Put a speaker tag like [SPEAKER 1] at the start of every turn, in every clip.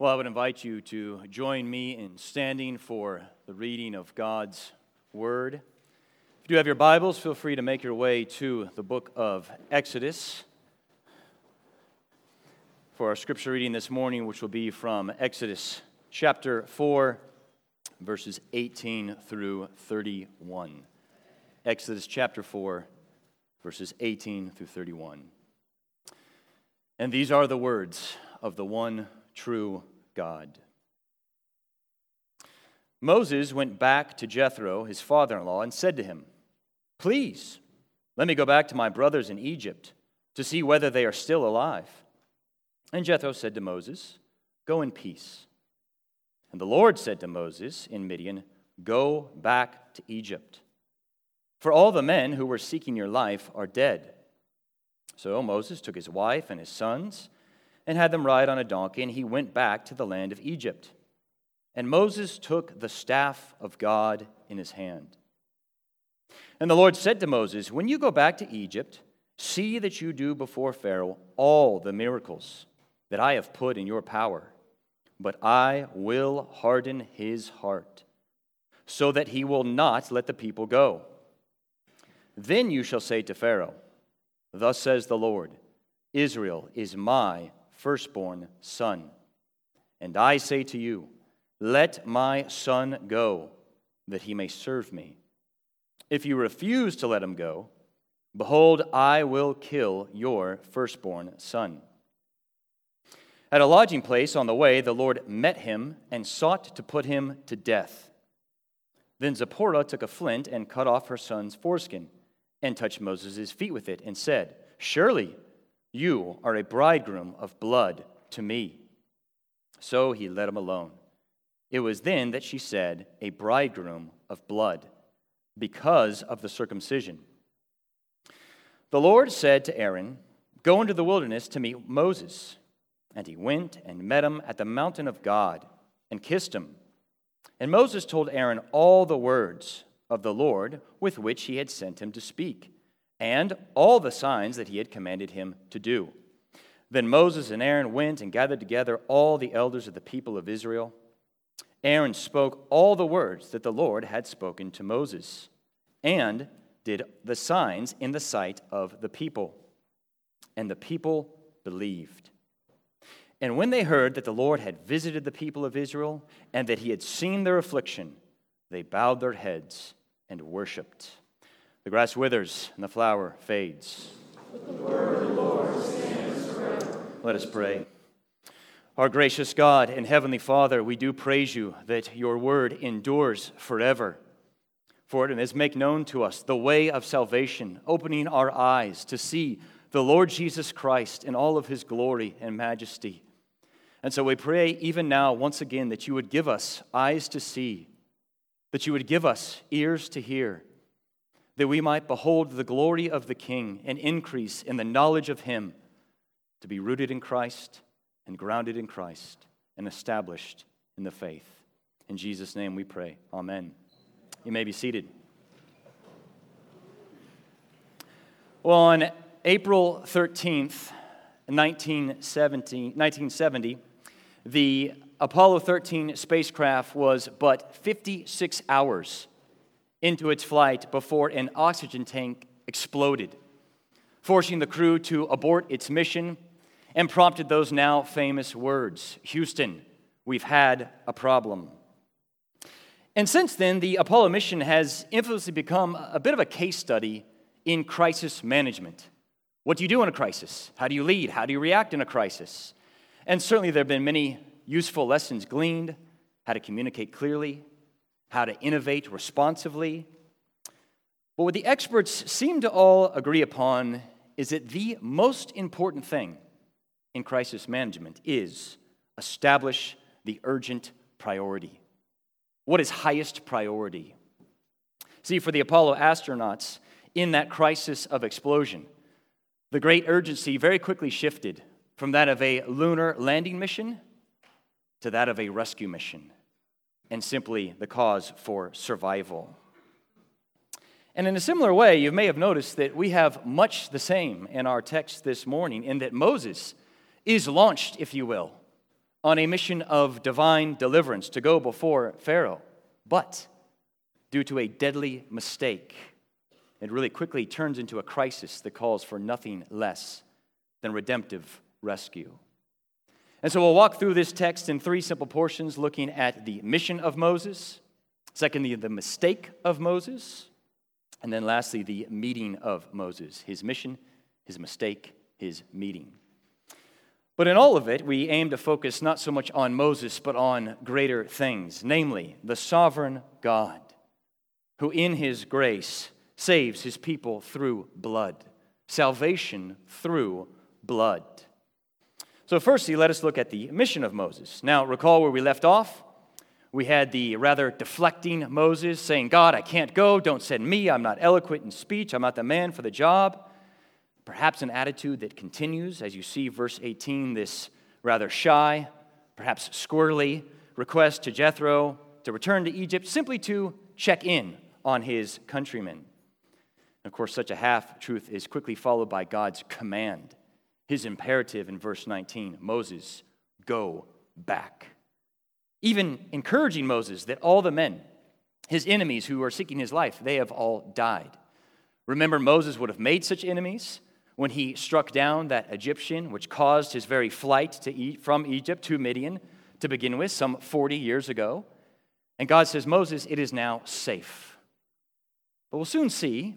[SPEAKER 1] Well, I would invite you to join me in standing for the reading of God's Word. If you do have your Bibles, feel free to make your way to the book of Exodus for our scripture reading this morning, which will be from Exodus chapter 4, verses 18 through 31. Exodus chapter 4, verses 18 through 31. And these are the words of the one true God. Moses went back to Jethro, his father in law, and said to him, Please, let me go back to my brothers in Egypt to see whether they are still alive. And Jethro said to Moses, Go in peace. And the Lord said to Moses in Midian, Go back to Egypt. For all the men who were seeking your life are dead. So Moses took his wife and his sons and had them ride on a donkey, and he went back to the land of Egypt. And Moses took the staff of God in his hand. And the Lord said to Moses, When you go back to Egypt, see that you do before Pharaoh all the miracles that I have put in your power, but I will harden his heart, so that he will not let the people go. Then you shall say to Pharaoh, Thus says the Lord, Israel is my firstborn son. And I say to you, Let my son go, that he may serve me. If you refuse to let him go, behold, I will kill your firstborn son. At a lodging place on the way, the Lord met him and sought to put him to death. Then Zipporah took a flint and cut off her son's foreskin and touched Moses' feet with it and said, Surely you are a bridegroom of blood to me. So he let him alone. It was then that she said, A bridegroom of blood, because of the circumcision. The Lord said to Aaron, Go into the wilderness to meet Moses. And he went and met him at the mountain of God and kissed him. And Moses told Aaron all the words of the Lord with which he had sent him to speak and all the signs that he had commanded him to do. Then Moses and Aaron went and gathered together all the elders of the people of Israel. Aaron spoke all the words that the Lord had spoken to Moses, and did the signs in the sight of the people. And the people believed. And when they heard that the Lord had visited the people of Israel, and that he had seen their affliction, they bowed their heads and worshiped. The grass withers and the flower fades. Let us pray. Our gracious God and Heavenly Father, we do praise you that your word endures forever. For it has make known to us the way of salvation, opening our eyes to see the Lord Jesus Christ in all of his glory and majesty. And so we pray even now, once again, that you would give us eyes to see, that you would give us ears to hear, that we might behold the glory of the King and increase in the knowledge of Him, to be rooted in Christ and grounded in Christ and established in the faith. In Jesus' name we pray. Amen. You may be seated. Well, on April 13th, 1970, 1970 the Apollo 13 spacecraft was but 56 hours into its flight before an oxygen tank exploded, forcing the crew to abort its mission and prompted those now famous words Houston, we've had a problem. And since then, the Apollo mission has infamously become a bit of a case study in crisis management. What do you do in a crisis? How do you lead? How do you react in a crisis? And certainly, there have been many useful lessons gleaned how to communicate clearly, how to innovate responsively. But what the experts seem to all agree upon is that the most important thing in crisis management is establish the urgent priority. What is highest priority? See, for the Apollo astronauts, in that crisis of explosion, the great urgency very quickly shifted from that of a lunar landing mission to that of a rescue mission and simply the cause for survival. And in a similar way, you may have noticed that we have much the same in our text this morning, in that Moses is launched, if you will, on a mission of divine deliverance to go before Pharaoh. But due to a deadly mistake, it really quickly turns into a crisis that calls for nothing less than redemptive rescue. And so we'll walk through this text in three simple portions, looking at the mission of Moses, secondly, the mistake of Moses, and then lastly, the meeting of Moses, his mission, his mistake, his meeting. But in all of it, we aim to focus not so much on Moses, but on greater things, namely, the sovereign God, who in his grace saves his people through blood, salvation through blood. So, firstly, let us look at the mission of Moses. Now, recall where we left off. We had the rather deflecting Moses saying, God, I can't go. Don't send me. I'm not eloquent in speech. I'm not the man for the job. Perhaps an attitude that continues as you see verse 18, this rather shy, perhaps squirrely request to Jethro to return to Egypt simply to check in on his countrymen. Of course, such a half truth is quickly followed by God's command, his imperative in verse 19 Moses, go back. Even encouraging Moses that all the men, his enemies who are seeking his life, they have all died. Remember, Moses would have made such enemies when he struck down that Egyptian, which caused his very flight to eat from Egypt to Midian to begin with, some 40 years ago. And God says, Moses, it is now safe. But we'll soon see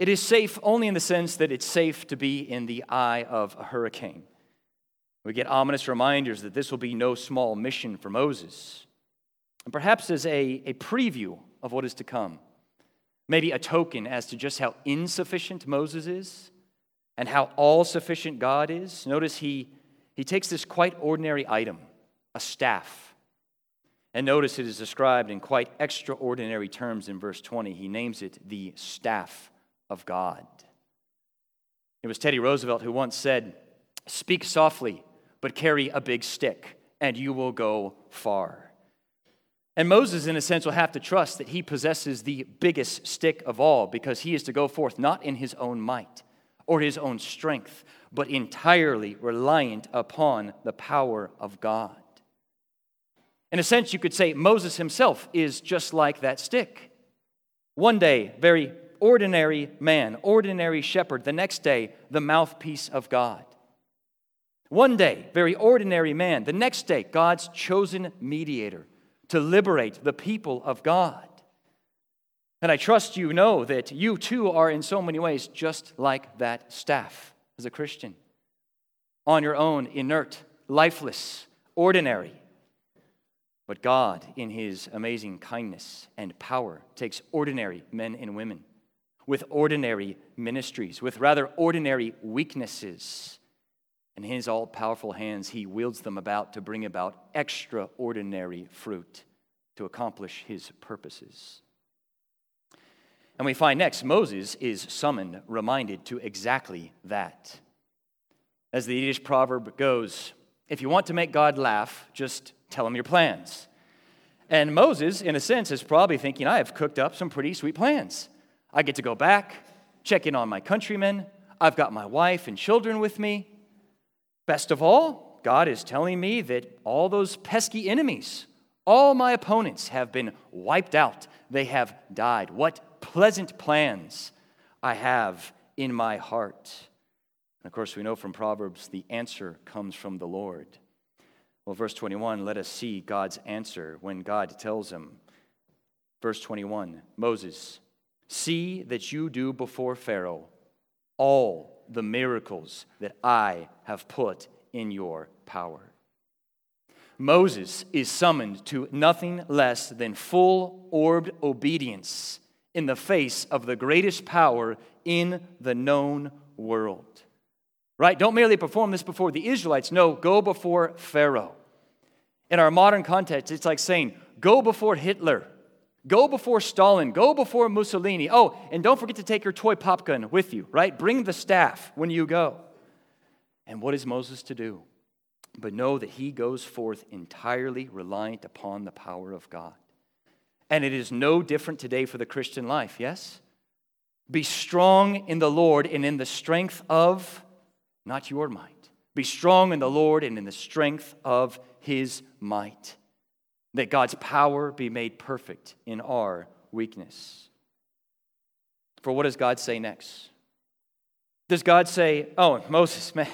[SPEAKER 1] it is safe only in the sense that it's safe to be in the eye of a hurricane. We get ominous reminders that this will be no small mission for Moses. And perhaps as a, a preview of what is to come, maybe a token as to just how insufficient Moses is and how all sufficient God is. Notice he, he takes this quite ordinary item, a staff. And notice it is described in quite extraordinary terms in verse 20. He names it the staff of God. It was Teddy Roosevelt who once said, Speak softly, but carry a big stick, and you will go far. And Moses, in a sense, will have to trust that he possesses the biggest stick of all because he is to go forth not in his own might or his own strength, but entirely reliant upon the power of God. In a sense, you could say Moses himself is just like that stick. One day, very ordinary man, ordinary shepherd. The next day, the mouthpiece of God. One day, very ordinary man. The next day, God's chosen mediator to liberate the people of God. And I trust you know that you too are in so many ways just like that staff as a Christian. On your own, inert, lifeless, ordinary. But God, in His amazing kindness and power, takes ordinary men and women with ordinary ministries, with rather ordinary weaknesses. In His all powerful hands, He wields them about to bring about extraordinary fruit to accomplish His purposes. And we find next, Moses is summoned, reminded to exactly that. As the Yiddish proverb goes, if you want to make God laugh, just tell him your plans. And Moses, in a sense, is probably thinking, I have cooked up some pretty sweet plans. I get to go back, check in on my countrymen. I've got my wife and children with me. Best of all, God is telling me that all those pesky enemies, all my opponents have been wiped out. They have died. What pleasant plans I have in my heart. And of course, we know from Proverbs the answer comes from the Lord. Well, verse 21, let us see God's answer when God tells him. Verse 21 Moses, see that you do before Pharaoh all the miracles that I have put in your power. Moses is summoned to nothing less than full orbed obedience in the face of the greatest power in the known world. Right? Don't merely perform this before the Israelites. No, go before Pharaoh. In our modern context, it's like saying, go before Hitler, go before Stalin, go before Mussolini. Oh, and don't forget to take your toy pop gun with you, right? Bring the staff when you go. And what is Moses to do? But know that he goes forth entirely reliant upon the power of God. And it is no different today for the Christian life, yes? Be strong in the Lord and in the strength of, not your might, be strong in the Lord and in the strength of his might, that God's power be made perfect in our weakness. For what does God say next? Does God say, Oh, Moses, man,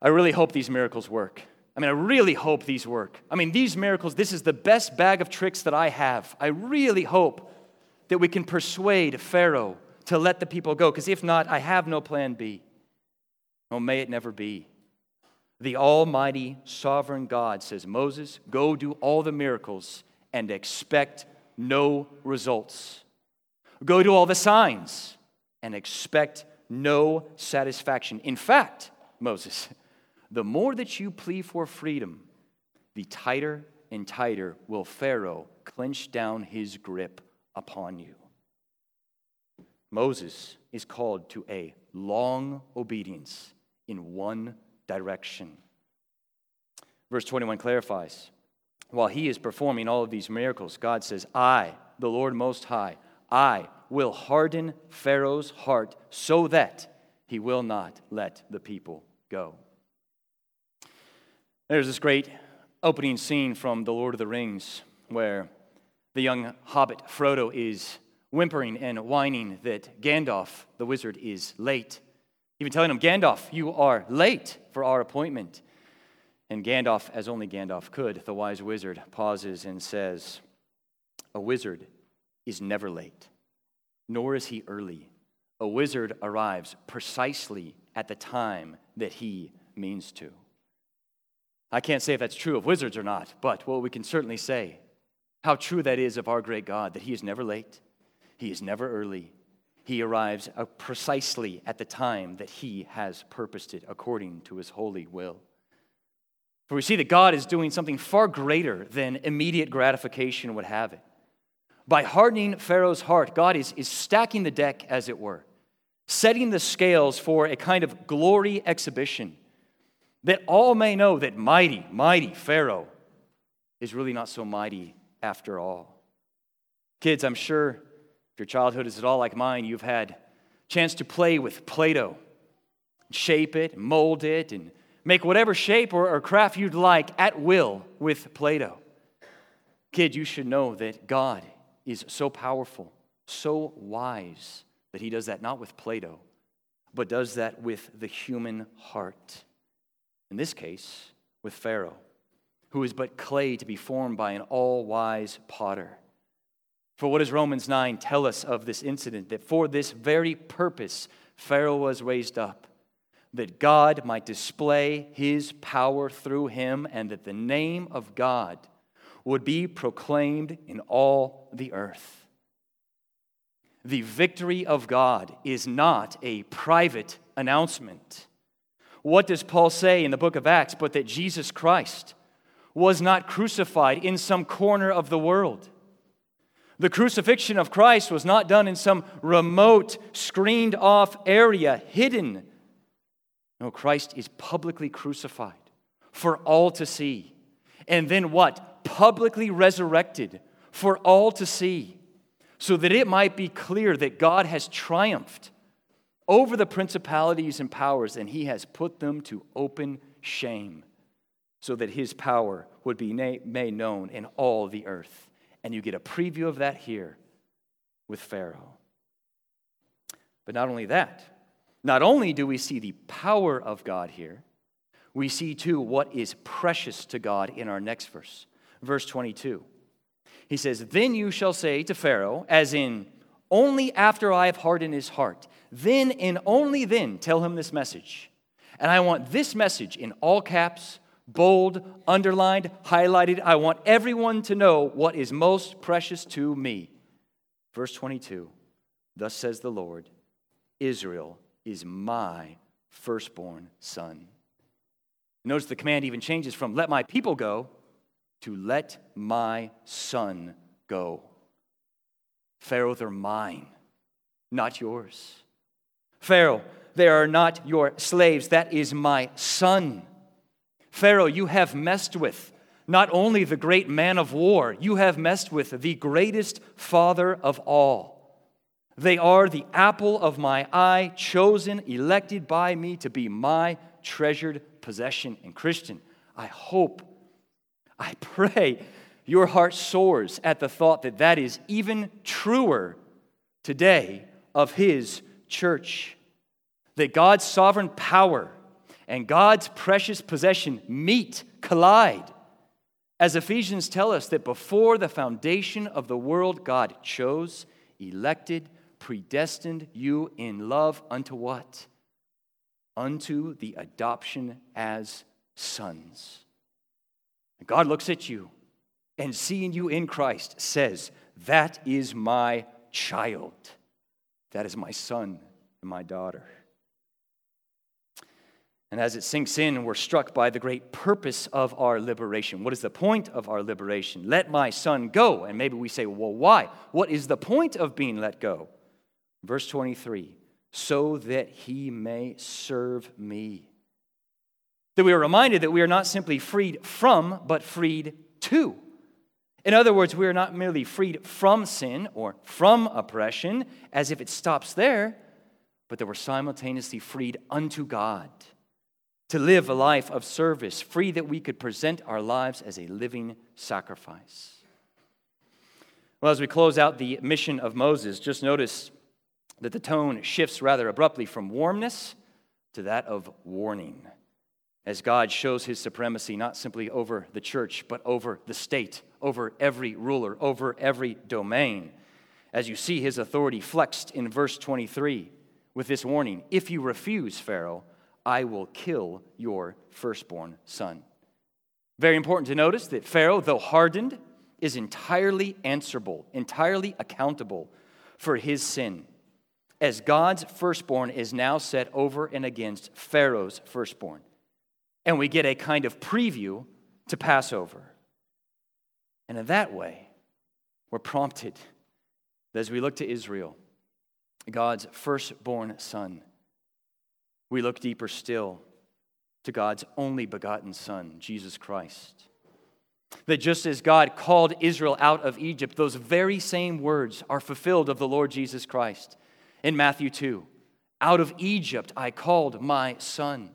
[SPEAKER 1] I really hope these miracles work? I mean, I really hope these work. I mean, these miracles, this is the best bag of tricks that I have. I really hope that we can persuade Pharaoh to let the people go, because if not, I have no plan B. Oh, may it never be. The Almighty Sovereign God says, Moses, go do all the miracles and expect no results. Go do all the signs and expect no satisfaction. In fact, Moses, the more that you plead for freedom, the tighter and tighter will Pharaoh clench down his grip upon you. Moses is called to a long obedience in one direction. Verse 21 clarifies while he is performing all of these miracles, God says, I, the Lord Most High, I will harden Pharaoh's heart so that he will not let the people go. There's this great opening scene from The Lord of the Rings where the young hobbit Frodo is whimpering and whining that Gandalf, the wizard, is late. Even telling him, Gandalf, you are late for our appointment. And Gandalf, as only Gandalf could, the wise wizard, pauses and says, A wizard is never late, nor is he early. A wizard arrives precisely at the time that he means to. I can't say if that's true of wizards or not, but what we can certainly say how true that is of our great God, that he is never late, he is never early. He arrives uh, precisely at the time that He has purposed it according to His holy will. For we see that God is doing something far greater than immediate gratification would have it. By hardening Pharaoh's heart, God is, is stacking the deck, as it were, setting the scales for a kind of glory exhibition that all may know that mighty, mighty Pharaoh is really not so mighty after all. Kids, I'm sure if your childhood is at all like mine, you've had a chance to play with Play Doh, shape it, mold it, and make whatever shape or, or craft you'd like at will with Play Doh. Kid, you should know that God is so powerful, so wise, that He does that not with Play Doh, but does that with the human heart. In this case, with Pharaoh, who is but clay to be formed by an all wise potter. For what does Romans 9 tell us of this incident? That for this very purpose, Pharaoh was raised up, that God might display his power through him, and that the name of God would be proclaimed in all the earth. The victory of God is not a private announcement. What does Paul say in the book of Acts but that Jesus Christ was not crucified in some corner of the world? The crucifixion of Christ was not done in some remote, screened off area, hidden. No, Christ is publicly crucified for all to see. And then what? Publicly resurrected for all to see, so that it might be clear that God has triumphed over the principalities and powers, and he has put them to open shame, so that his power would be made known in all the earth. And you get a preview of that here with Pharaoh. But not only that, not only do we see the power of God here, we see too what is precious to God in our next verse, verse 22. He says, Then you shall say to Pharaoh, as in, only after I have hardened his heart, then and only then tell him this message. And I want this message in all caps bold, underlined, highlighted. I want everyone to know what is most precious to me. Verse 22 Thus says the Lord Israel is my firstborn son. Notice the command even changes from let my people go to let my son go. Pharaoh, they're mine, not yours. Pharaoh, they are not your slaves. That is my son. Pharaoh, you have messed with not only the great man of war, you have messed with the greatest father of all. They are the apple of my eye, chosen, elected by me to be my treasured possession. And Christian, I hope I pray your heart soars at the thought that that is even truer today of His church. That God's sovereign power and God's precious possession meet, collide. As Ephesians tell us that before the foundation of the world, God chose, elected, predestined you in love unto what? Unto the adoption as sons. God looks at you and seeing you in Christ says, That is my child. That is my son and my daughter. And as it sinks in, we're struck by the great purpose of our liberation. What is the point of our liberation? Let my son go. And maybe we say, well, why? What is the point of being let go? Verse 23 so that he may serve me. That we are reminded that we are not simply freed from, but freed to. In other words, we are not merely freed from sin or from oppression, as if it stops there, but that we're simultaneously freed unto God to live a life of service, free that we could present our lives as a living sacrifice. Well, as we close out the mission of Moses, just notice that the tone shifts rather abruptly from warmness to that of warning, as God shows his supremacy not simply over the church, but over the state, over every ruler, over every domain. As you see his authority flexed in verse 23 with this warning if you refuse, Pharaoh, I will kill your firstborn son. Very important to notice that Pharaoh, though hardened, is entirely answerable, entirely accountable for his sin, as God's firstborn is now set over and against Pharaoh's firstborn. And we get a kind of preview to Passover. And in that way, we're prompted as we look to Israel, God's firstborn son we look deeper still to God's only begotten Son, Jesus Christ. That just as God called Israel out of Egypt, those very same words are fulfilled of the Lord Jesus Christ in Matthew 2. Out of Egypt I called my son.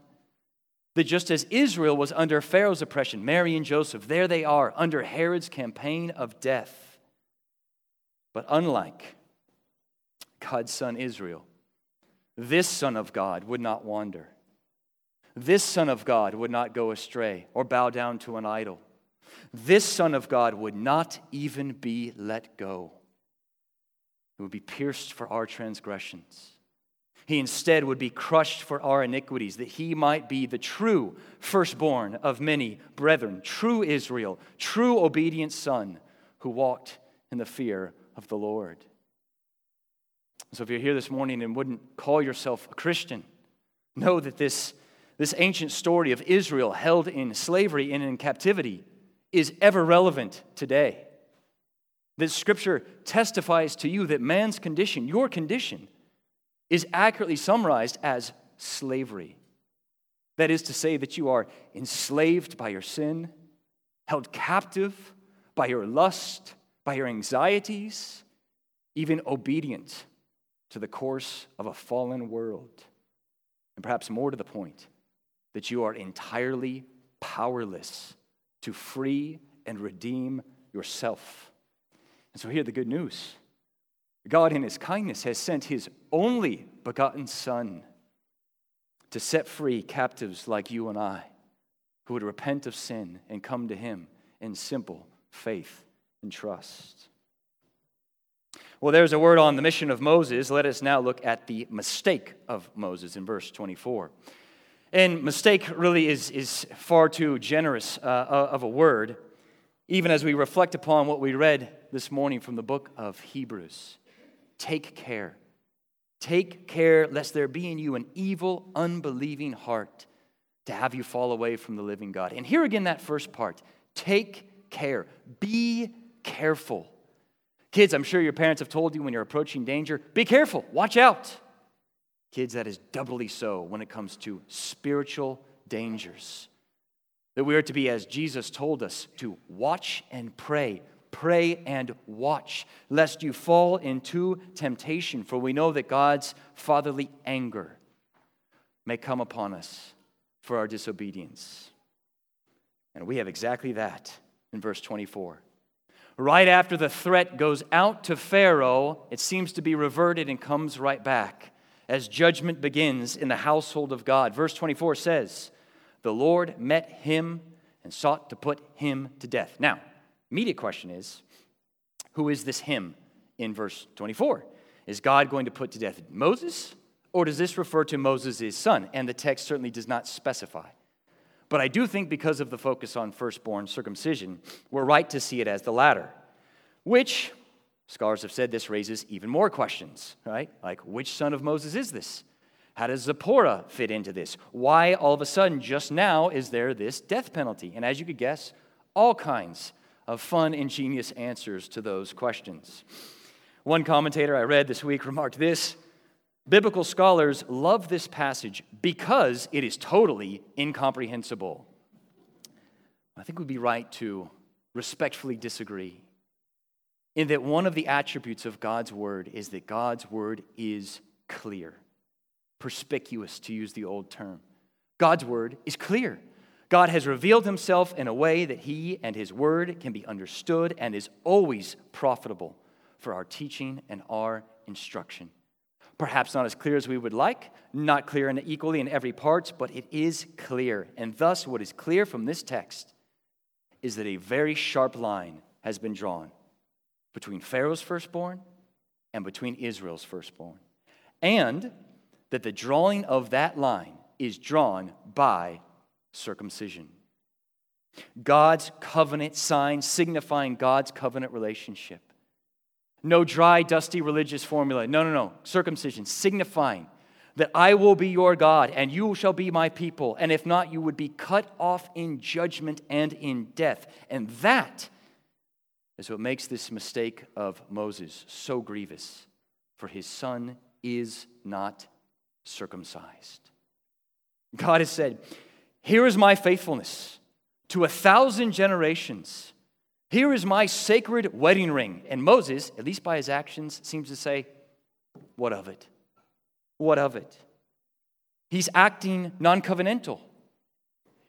[SPEAKER 1] That just as Israel was under Pharaoh's oppression, Mary and Joseph, there they are under Herod's campaign of death. But unlike God's son Israel, this Son of God would not wander. This Son of God would not go astray or bow down to an idol. This Son of God would not even be let go. He would be pierced for our transgressions. He instead would be crushed for our iniquities, that he might be the true firstborn of many brethren, true Israel, true obedient Son who walked in the fear of the Lord. So if you're here this morning and wouldn't call yourself a Christian, know that this, this ancient story of Israel held in slavery and in captivity is ever relevant today. That scripture testifies to you that man's condition, your condition, is accurately summarized as slavery. That is to say, that you are enslaved by your sin, held captive by your lust, by your anxieties, even obedient to the course of a fallen world. And perhaps more to the point, that you are entirely powerless to free and redeem yourself. And so, here the good news God, in His kindness, has sent His only begotten Son to set free captives like you and I who would repent of sin and come to Him in simple faith and trust. Well, there's a word on the mission of Moses. Let us now look at the mistake of Moses in verse 24. And mistake really is, is far too generous uh, of a word, even as we reflect upon what we read this morning from the book of Hebrews. Take care. Take care lest there be in you an evil, unbelieving heart to have you fall away from the living God. And here again, that first part take care. Be careful. Kids, I'm sure your parents have told you when you're approaching danger be careful, watch out. Kids, that is doubly so when it comes to spiritual dangers. That we are to be, as Jesus told us, to watch and pray. Pray and watch, lest you fall into temptation, for we know that God's fatherly anger may come upon us for our disobedience. And we have exactly that in verse 24. Right after the threat goes out to Pharaoh, it seems to be reverted and comes right back as judgment begins in the household of God. Verse 24 says, The Lord met him and sought to put him to death. Now, immediate question is, who is this him in verse 24? Is God going to put to death Moses, or does this refer to Moses' son? And the text certainly does not specify. But I do think because of the focus on firstborn circumcision, we're right to see it as the latter, which scholars have said this raises even more questions, right? Like, which son of Moses is this? How does Zipporah fit into this? Why all of a sudden, just now, is there this death penalty? And as you could guess, all kinds of fun, ingenious answers to those questions. One commentator I read this week remarked this Biblical scholars love this passage because it is totally incomprehensible. I think we'd be right to respectfully disagree in that one of the attributes of God's word is that God's word is clear, perspicuous, to use the old term. God's word is clear. God has revealed himself in a way that he and his word can be understood and is always profitable for our teaching and our instruction. Perhaps not as clear as we would like, not clear and equally in every part, but it is clear. And thus, what is clear from this text is that a very sharp line has been drawn between Pharaoh's firstborn and between Israel's firstborn. And that the drawing of that line is drawn by circumcision. God's covenant sign signifying God's covenant relationship. No dry, dusty religious formula. No, no, no. Circumcision, signifying that I will be your God and you shall be my people. And if not, you would be cut off in judgment and in death. And that is what makes this mistake of Moses so grievous. For his son is not circumcised. God has said, Here is my faithfulness to a thousand generations here is my sacred wedding ring. And Moses, at least by his actions, seems to say, What of it? What of it? He's acting non covenantal.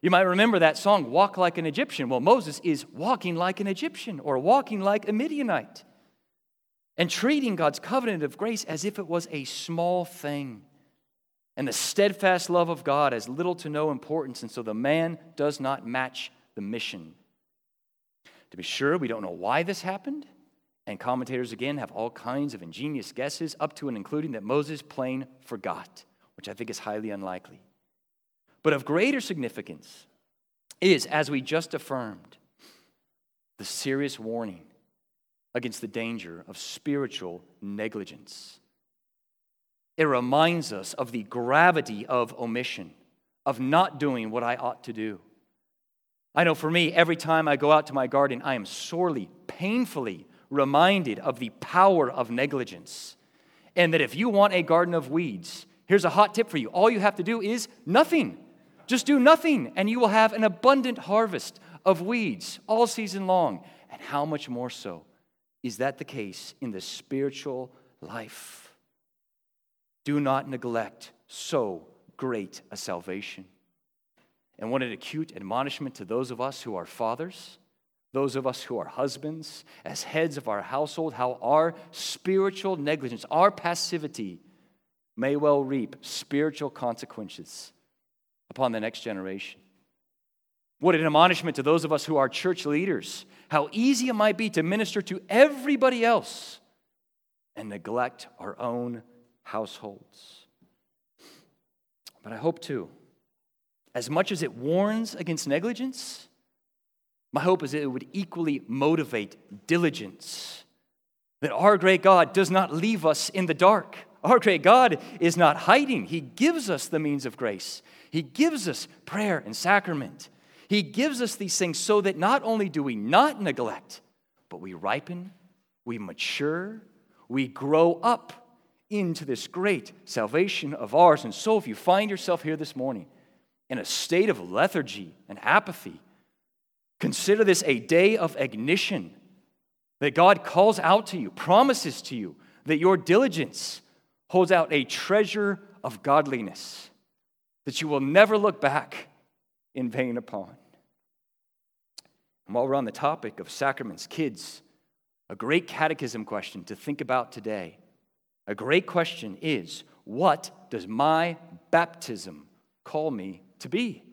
[SPEAKER 1] You might remember that song, Walk Like an Egyptian. Well, Moses is walking like an Egyptian or walking like a Midianite and treating God's covenant of grace as if it was a small thing and the steadfast love of God as little to no importance. And so the man does not match the mission. To be sure, we don't know why this happened, and commentators again have all kinds of ingenious guesses, up to and including that Moses plain forgot, which I think is highly unlikely. But of greater significance is, as we just affirmed, the serious warning against the danger of spiritual negligence. It reminds us of the gravity of omission, of not doing what I ought to do. I know for me, every time I go out to my garden, I am sorely, painfully reminded of the power of negligence. And that if you want a garden of weeds, here's a hot tip for you. All you have to do is nothing. Just do nothing, and you will have an abundant harvest of weeds all season long. And how much more so is that the case in the spiritual life? Do not neglect so great a salvation. And what an acute admonishment to those of us who are fathers, those of us who are husbands, as heads of our household, how our spiritual negligence, our passivity, may well reap spiritual consequences upon the next generation. What an admonishment to those of us who are church leaders, how easy it might be to minister to everybody else and neglect our own households. But I hope too as much as it warns against negligence, my hope is that it would equally motivate diligence. That our great God does not leave us in the dark. Our great God is not hiding. He gives us the means of grace, He gives us prayer and sacrament. He gives us these things so that not only do we not neglect, but we ripen, we mature, we grow up into this great salvation of ours. And so, if you find yourself here this morning, in a state of lethargy and apathy. Consider this a day of ignition that God calls out to you, promises to you that your diligence holds out a treasure of godliness that you will never look back in vain upon. And while we're on the topic of sacraments, kids, a great catechism question to think about today. A great question is what does my baptism call me to be?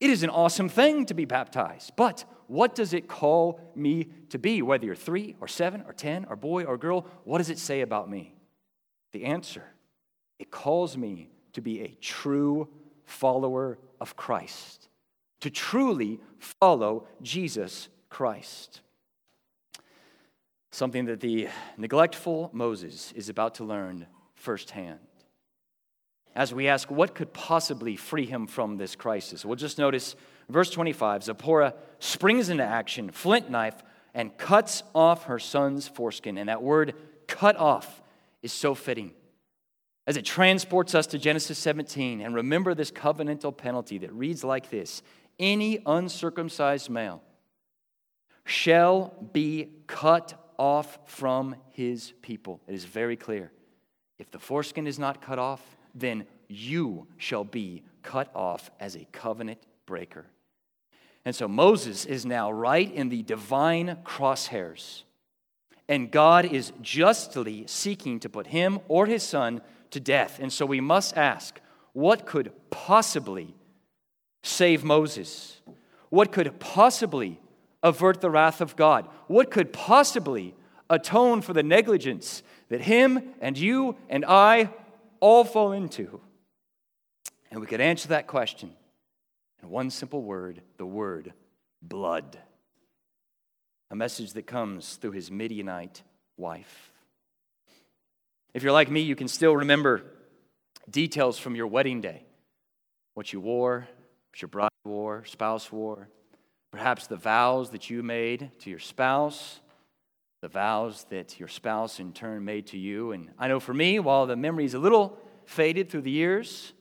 [SPEAKER 1] It is an awesome thing to be baptized, but what does it call me to be? Whether you're three or seven or 10 or boy or girl, what does it say about me? The answer it calls me to be a true follower of Christ, to truly follow Jesus Christ. Something that the neglectful Moses is about to learn firsthand. As we ask, what could possibly free him from this crisis? We'll just notice verse 25 Zipporah springs into action, flint knife, and cuts off her son's foreskin. And that word cut off is so fitting as it transports us to Genesis 17. And remember this covenantal penalty that reads like this Any uncircumcised male shall be cut off from his people. It is very clear. If the foreskin is not cut off, then you shall be cut off as a covenant breaker. And so Moses is now right in the divine crosshairs. And God is justly seeking to put him or his son to death. And so we must ask what could possibly save Moses? What could possibly avert the wrath of God? What could possibly atone for the negligence that him and you and I all fall into? And we could answer that question in one simple word the word blood. A message that comes through his Midianite wife. If you're like me, you can still remember details from your wedding day what you wore, what your bride wore, spouse wore, perhaps the vows that you made to your spouse, the vows that your spouse in turn made to you. And I know for me, while the memory is a little faded through the years,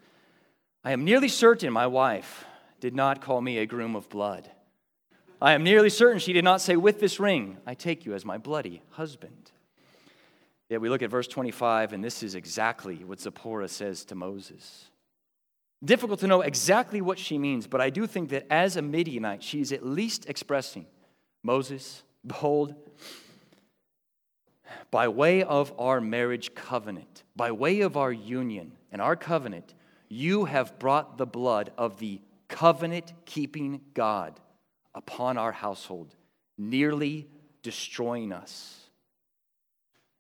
[SPEAKER 1] I am nearly certain my wife did not call me a groom of blood. I am nearly certain she did not say, With this ring, I take you as my bloody husband. Yet we look at verse 25, and this is exactly what Zipporah says to Moses. Difficult to know exactly what she means, but I do think that as a Midianite, she is at least expressing Moses, behold, by way of our marriage covenant, by way of our union and our covenant, you have brought the blood of the covenant keeping God upon our household, nearly destroying us.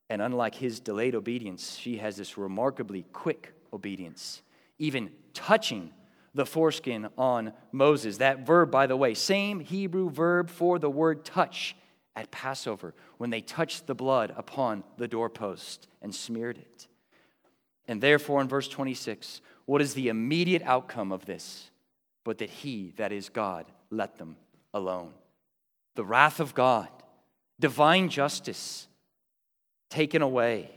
[SPEAKER 1] And unlike his delayed obedience, she has this remarkably quick obedience, even touching the foreskin on Moses. That verb, by the way, same Hebrew verb for the word touch at Passover when they touched the blood upon the doorpost and smeared it. And therefore, in verse 26, what is the immediate outcome of this? But that he, that is God, let them alone. The wrath of God, divine justice taken away.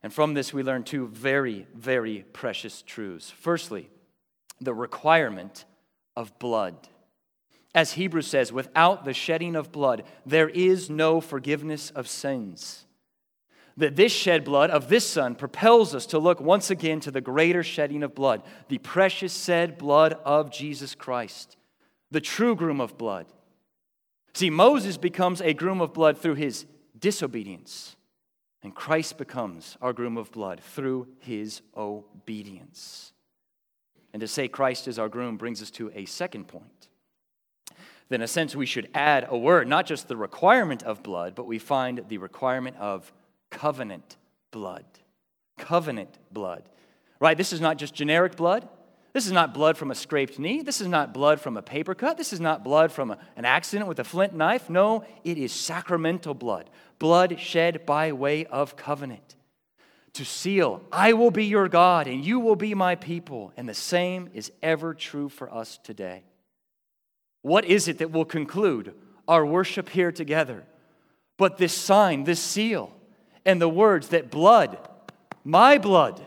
[SPEAKER 1] And from this, we learn two very, very precious truths. Firstly, the requirement of blood. As Hebrews says, without the shedding of blood, there is no forgiveness of sins. That this shed blood of this Son propels us to look once again to the greater shedding of blood, the precious shed blood of Jesus Christ, the true groom of blood. See, Moses becomes a groom of blood through his disobedience. And Christ becomes our groom of blood through his obedience. And to say Christ is our groom brings us to a second point. Then, in a sense, we should add a word, not just the requirement of blood, but we find the requirement of covenant blood. Covenant blood. Right? This is not just generic blood. This is not blood from a scraped knee. This is not blood from a paper cut. This is not blood from a, an accident with a flint knife. No, it is sacramental blood, blood shed by way of covenant. To seal, I will be your God and you will be my people. And the same is ever true for us today. What is it that will conclude our worship here together? But this sign, this seal, and the words that blood, my blood,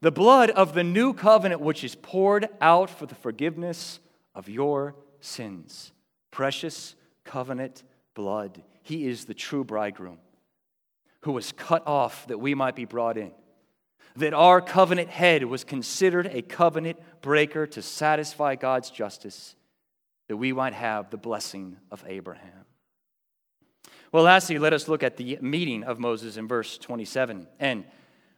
[SPEAKER 1] the blood of the new covenant, which is poured out for the forgiveness of your sins. Precious covenant blood. He is the true bridegroom who was cut off that we might be brought in. That our covenant head was considered a covenant breaker to satisfy God's justice. That we might have the blessing of Abraham. Well, lastly, let us look at the meeting of Moses in verse 27. And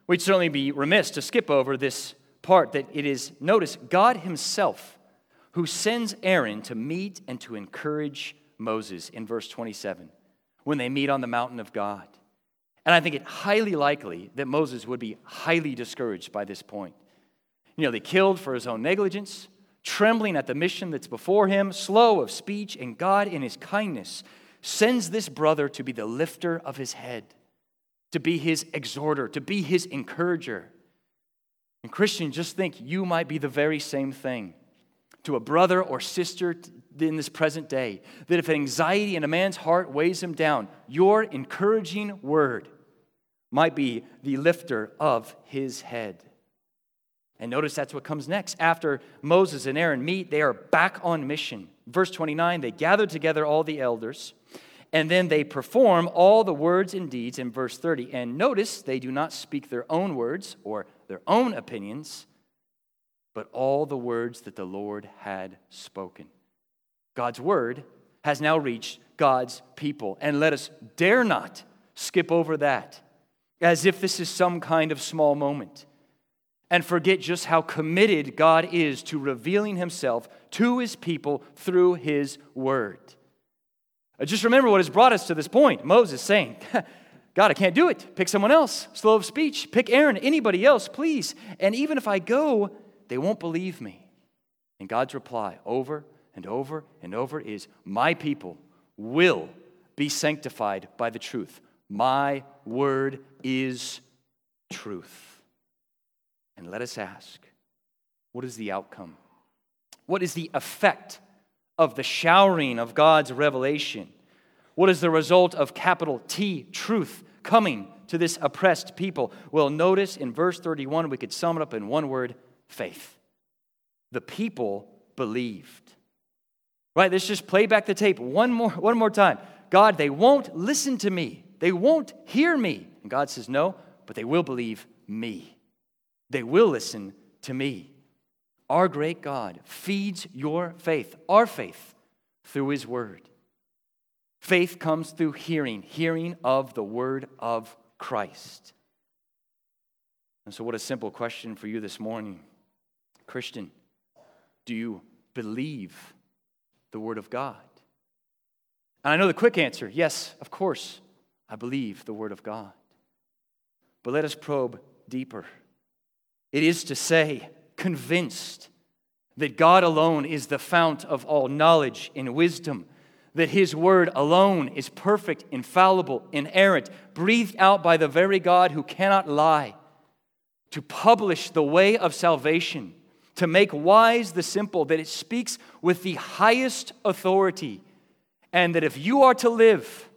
[SPEAKER 1] we'd certainly be remiss to skip over this part that it is, notice, God Himself who sends Aaron to meet and to encourage Moses in verse 27 when they meet on the mountain of God. And I think it highly likely that Moses would be highly discouraged by this point. You know, they killed for his own negligence, trembling at the mission that's before him, slow of speech, and God, in his kindness, sends this brother to be the lifter of his head, to be his exhorter, to be his encourager. And Christian, just think you might be the very same thing to a brother or sister in this present day that if anxiety in a man's heart weighs him down, your encouraging word might be the lifter of his head. And notice that's what comes next. After Moses and Aaron meet, they are back on mission. Verse 29 they gather together all the elders, and then they perform all the words and deeds in verse 30. And notice they do not speak their own words or their own opinions, but all the words that the Lord had spoken. God's word has now reached God's people. And let us dare not skip over that as if this is some kind of small moment and forget just how committed God is to revealing himself to his people through his word. Uh, just remember what has brought us to this point. Moses saying, God, I can't do it. Pick someone else. Slow of speech. Pick Aaron, anybody else, please. And even if I go, they won't believe me. And God's reply over and over and over is My people will be sanctified by the truth. My word is truth. And let us ask what is the outcome? What is the effect of the showering of God's revelation? What is the result of capital T, truth, coming to this oppressed people? Well, notice in verse 31, we could sum it up in one word faith. The people believed. Right? Let's just play back the tape one more, one more time. God, they won't listen to me. They won't hear me. And God says, No, but they will believe me. They will listen to me. Our great God feeds your faith, our faith, through his word. Faith comes through hearing, hearing of the word of Christ. And so, what a simple question for you this morning. Christian, do you believe the Word of God? And I know the quick answer yes, of course, I believe the Word of God. But let us probe deeper. It is to say, convinced that God alone is the fount of all knowledge and wisdom, that His Word alone is perfect, infallible, inerrant, breathed out by the very God who cannot lie, to publish the way of salvation to make wise the simple, that it speaks with the highest authority, and that if you are to live,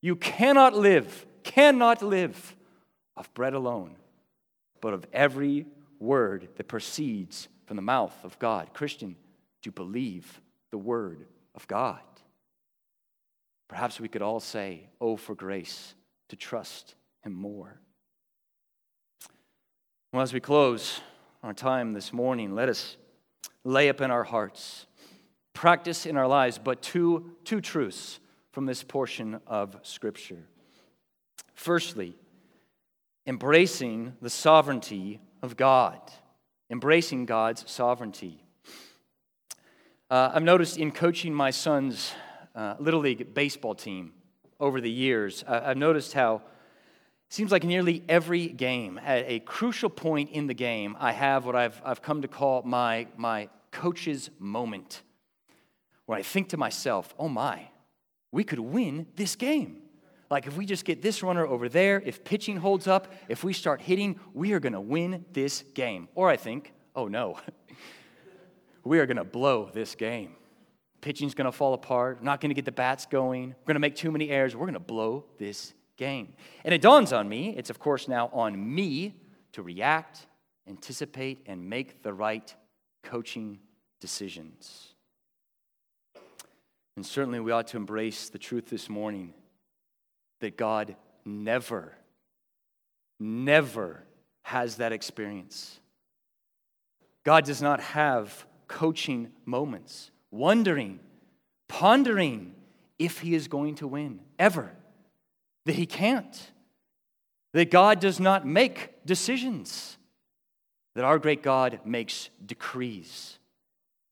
[SPEAKER 1] you cannot live, cannot live of bread alone, but of every word that proceeds from the mouth of God. Christian, you believe the word of God? Perhaps we could all say, Oh, for grace to trust Him more. Well, as we close, our time this morning, let us lay up in our hearts, practice in our lives, but two, two truths from this portion of Scripture. Firstly, embracing the sovereignty of God, embracing God's sovereignty. Uh, I've noticed in coaching my son's uh, Little League baseball team over the years, I've noticed how it Seems like nearly every game, at a crucial point in the game, I have what I've, I've come to call my, my coach's moment, where I think to myself, oh my, we could win this game. Like if we just get this runner over there, if pitching holds up, if we start hitting, we are going to win this game. Or I think, oh no, we are going to blow this game. Pitching's going to fall apart. We're not going to get the bats going. We're going to make too many errors. We're going to blow this game. And it dawns on me, it's of course now on me to react, anticipate, and make the right coaching decisions. And certainly we ought to embrace the truth this morning that God never, never has that experience. God does not have coaching moments, wondering pondering if he is going to win, ever. That he can't. That God does not make decisions. That our great God makes decrees.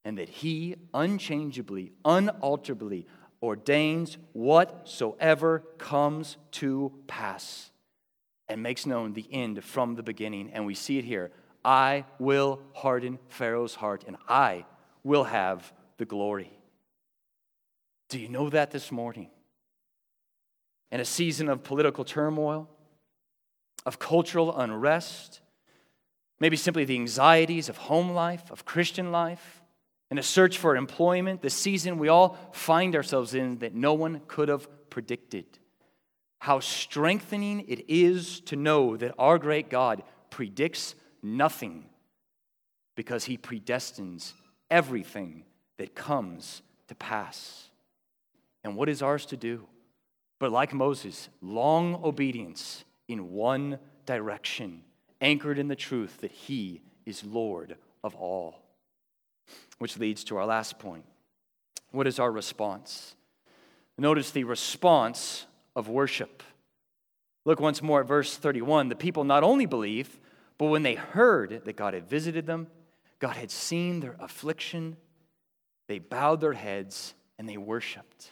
[SPEAKER 1] And that he unchangeably, unalterably ordains whatsoever comes to pass and makes known the end from the beginning. And we see it here I will harden Pharaoh's heart, and I will have the glory. Do you know that this morning? In a season of political turmoil, of cultural unrest, maybe simply the anxieties of home life, of Christian life, in a search for employment, the season we all find ourselves in that no one could have predicted. How strengthening it is to know that our great God predicts nothing because he predestines everything that comes to pass. And what is ours to do? But like Moses, long obedience in one direction, anchored in the truth that he is Lord of all. Which leads to our last point. What is our response? Notice the response of worship. Look once more at verse 31. The people not only believe, but when they heard that God had visited them, God had seen their affliction, they bowed their heads and they worshiped.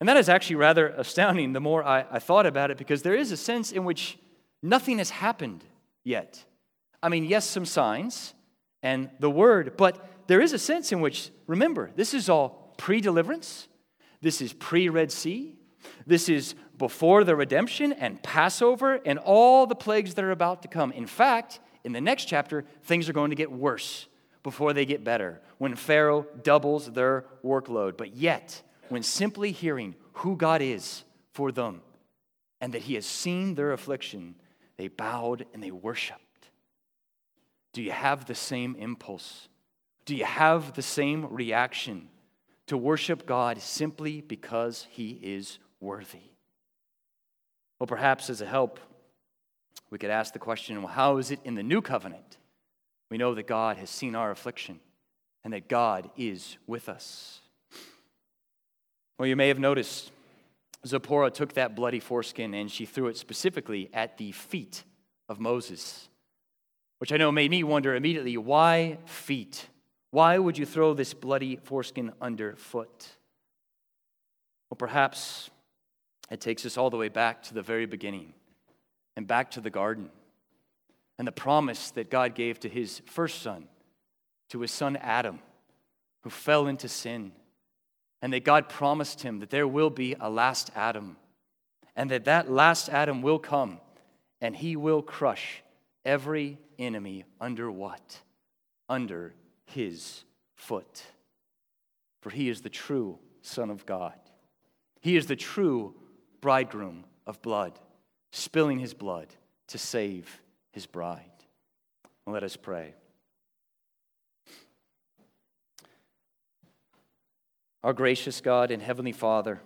[SPEAKER 1] And that is actually rather astounding the more I, I, thought about it, because there is a sense in which nothing has happened yet. I mean, yes, some signs and the word, but there is a sense in which, remember, this is all pre deliverance, this is pre Red Sea, this is before the redemption and Passover and all the plagues that are about to come. In fact, in the next chapter, things are going to get worse before they get better when Pharaoh doubles their workload. But yet, when simply hearing who God is for them and that He has seen their affliction, they bowed and they worshiped. Do you have the same impulse? Do you have the same reaction to worship God simply because He is worthy? Well, perhaps as a help, we could ask the question well, how is it in the new covenant? We know that God has seen our affliction and that God is with us. Well, you may have noticed Zipporah took that bloody foreskin and she threw it specifically at the feet of Moses, which I know made me wonder immediately why feet? Why would you throw this bloody foreskin underfoot? Well, perhaps it takes us all the way back to the very beginning and back to the garden and the promise that God gave to his first son, to his son Adam, who fell into sin. And that God promised him that there will be a last Adam, and that that last Adam will come, and he will crush every enemy under what? Under his foot. For he is the true Son of God. He is the true bridegroom of blood, spilling his blood to save his bride. Let us pray. Our gracious God and Heavenly Father,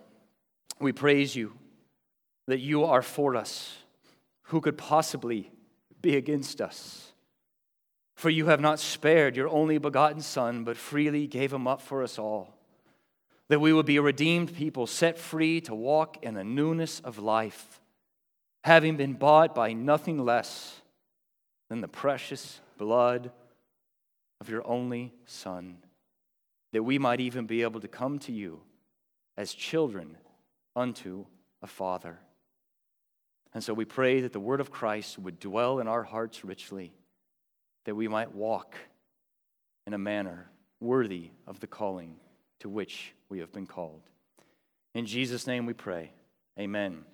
[SPEAKER 1] we praise you that you are for us. Who could possibly be against us? For you have not spared your only begotten Son, but freely gave him up for us all that we would be a redeemed people set free to walk in the newness of life, having been bought by nothing less than the precious blood of your only Son, that we might even be able to come to you as children unto a Father. And so we pray that the word of Christ would dwell in our hearts richly, that we might walk in a manner worthy of the calling to which we have been called. In Jesus' name we pray. Amen.